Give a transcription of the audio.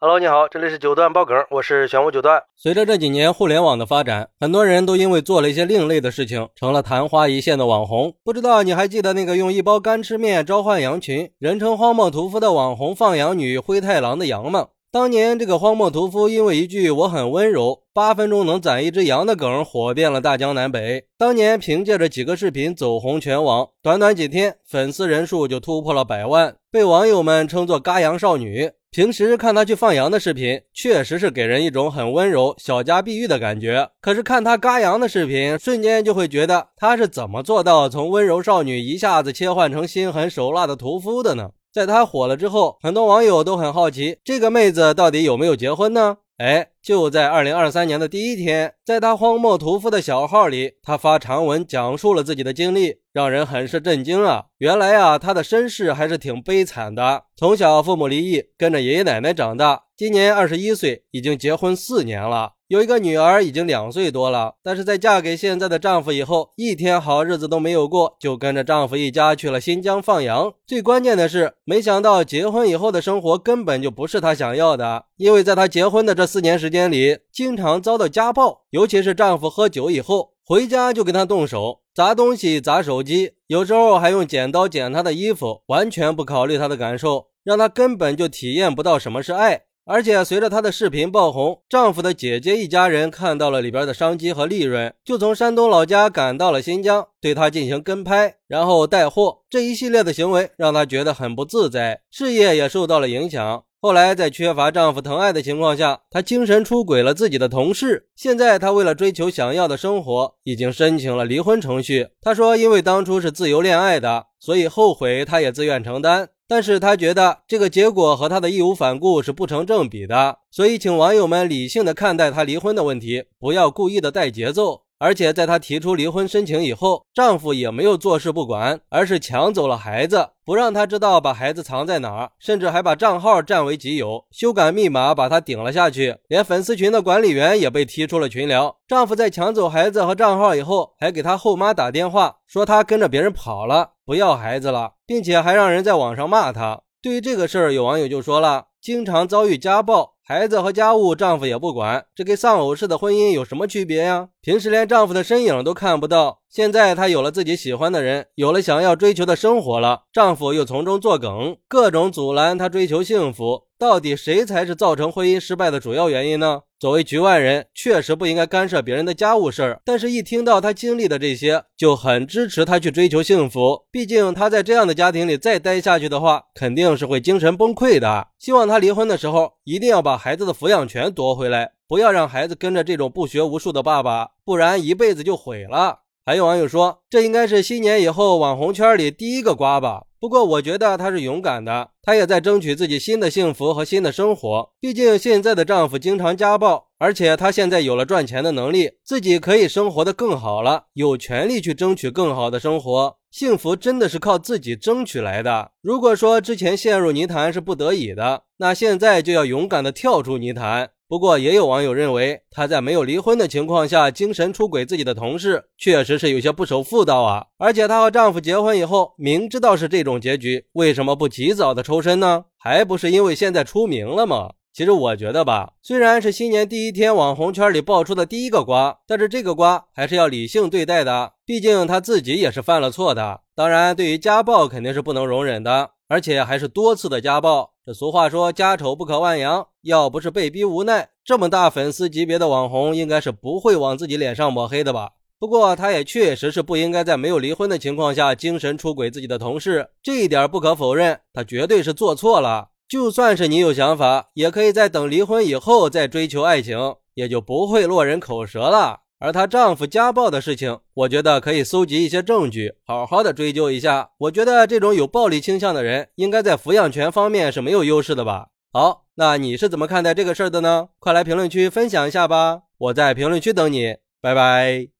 Hello，你好，这里是九段爆梗，我是玄武九段。随着这几年互联网的发展，很多人都因为做了一些另类的事情，成了昙花一现的网红。不知道你还记得那个用一包干吃面召唤羊群，人称荒漠屠夫的网红放羊女灰太狼的羊吗？当年这个荒漠屠夫因为一句“我很温柔”，八分钟能宰一只羊的梗火遍了大江南北。当年凭借着几个视频走红全网，短短几天粉丝人数就突破了百万，被网友们称作“嘎羊少女”。平时看她去放羊的视频，确实是给人一种很温柔、小家碧玉的感觉。可是看她嘎羊的视频，瞬间就会觉得她是怎么做到从温柔少女一下子切换成心狠手辣的屠夫的呢？在她火了之后，很多网友都很好奇，这个妹子到底有没有结婚呢？哎，就在二零二三年的第一天，在他荒漠屠夫的小号里，他发长文讲述了自己的经历，让人很是震惊啊！原来啊，他的身世还是挺悲惨的，从小父母离异，跟着爷爷奶奶长大，今年二十一岁，已经结婚四年了。有一个女儿，已经两岁多了，但是在嫁给现在的丈夫以后，一天好日子都没有过，就跟着丈夫一家去了新疆放羊。最关键的是，没想到结婚以后的生活根本就不是她想要的，因为在她结婚的这四年时间里，经常遭到家暴，尤其是丈夫喝酒以后回家就跟她动手，砸东西、砸手机，有时候还用剪刀剪她的衣服，完全不考虑她的感受，让她根本就体验不到什么是爱。而且随着她的视频爆红，丈夫的姐姐一家人看到了里边的商机和利润，就从山东老家赶到了新疆，对她进行跟拍，然后带货。这一系列的行为让她觉得很不自在，事业也受到了影响。后来在缺乏丈夫疼爱的情况下，她精神出轨了自己的同事。现在她为了追求想要的生活，已经申请了离婚程序。她说，因为当初是自由恋爱的，所以后悔她也自愿承担。但是他觉得这个结果和他的义无反顾是不成正比的，所以请网友们理性的看待他离婚的问题，不要故意的带节奏。而且在她提出离婚申请以后，丈夫也没有坐视不管，而是抢走了孩子，不让她知道把孩子藏在哪儿，甚至还把账号占为己有，修改密码把她顶了下去。连粉丝群的管理员也被踢出了群聊。丈夫在抢走孩子和账号以后，还给她后妈打电话，说她跟着别人跑了，不要孩子了，并且还让人在网上骂她。对于这个事儿，有网友就说了：经常遭遇家暴。孩子和家务，丈夫也不管，这跟丧偶式的婚姻有什么区别呀？平时连丈夫的身影都看不到，现在她有了自己喜欢的人，有了想要追求的生活了，丈夫又从中作梗，各种阻拦她追求幸福。到底谁才是造成婚姻失败的主要原因呢？作为局外人，确实不应该干涉别人的家务事儿，但是，一听到他经历的这些，就很支持他去追求幸福。毕竟，他在这样的家庭里再待下去的话，肯定是会精神崩溃的。希望他离婚的时候，一定要把孩子的抚养权夺回来，不要让孩子跟着这种不学无术的爸爸，不然一辈子就毁了。还有网友说，这应该是新年以后网红圈里第一个瓜吧。不过我觉得她是勇敢的，她也在争取自己新的幸福和新的生活。毕竟现在的丈夫经常家暴，而且她现在有了赚钱的能力，自己可以生活的更好了，有权利去争取更好的生活。幸福真的是靠自己争取来的。如果说之前陷入泥潭是不得已的，那现在就要勇敢的跳出泥潭。不过，也有网友认为，她在没有离婚的情况下精神出轨自己的同事，确实是有些不守妇道啊！而且，她和丈夫结婚以后，明知道是这种结局，为什么不及早的抽身呢？还不是因为现在出名了吗？其实我觉得吧，虽然是新年第一天网红圈里爆出的第一个瓜，但是这个瓜还是要理性对待的，毕竟她自己也是犯了错的。当然，对于家暴肯定是不能容忍的，而且还是多次的家暴。这俗话说，家丑不可外扬。要不是被逼无奈，这么大粉丝级别的网红，应该是不会往自己脸上抹黑的吧？不过，他也确实是不应该在没有离婚的情况下精神出轨自己的同事，这一点不可否认，他绝对是做错了。就算是你有想法，也可以在等离婚以后再追求爱情，也就不会落人口舌了。而她丈夫家暴的事情，我觉得可以搜集一些证据，好好的追究一下。我觉得这种有暴力倾向的人，应该在抚养权方面是没有优势的吧？好，那你是怎么看待这个事儿的呢？快来评论区分享一下吧！我在评论区等你，拜拜。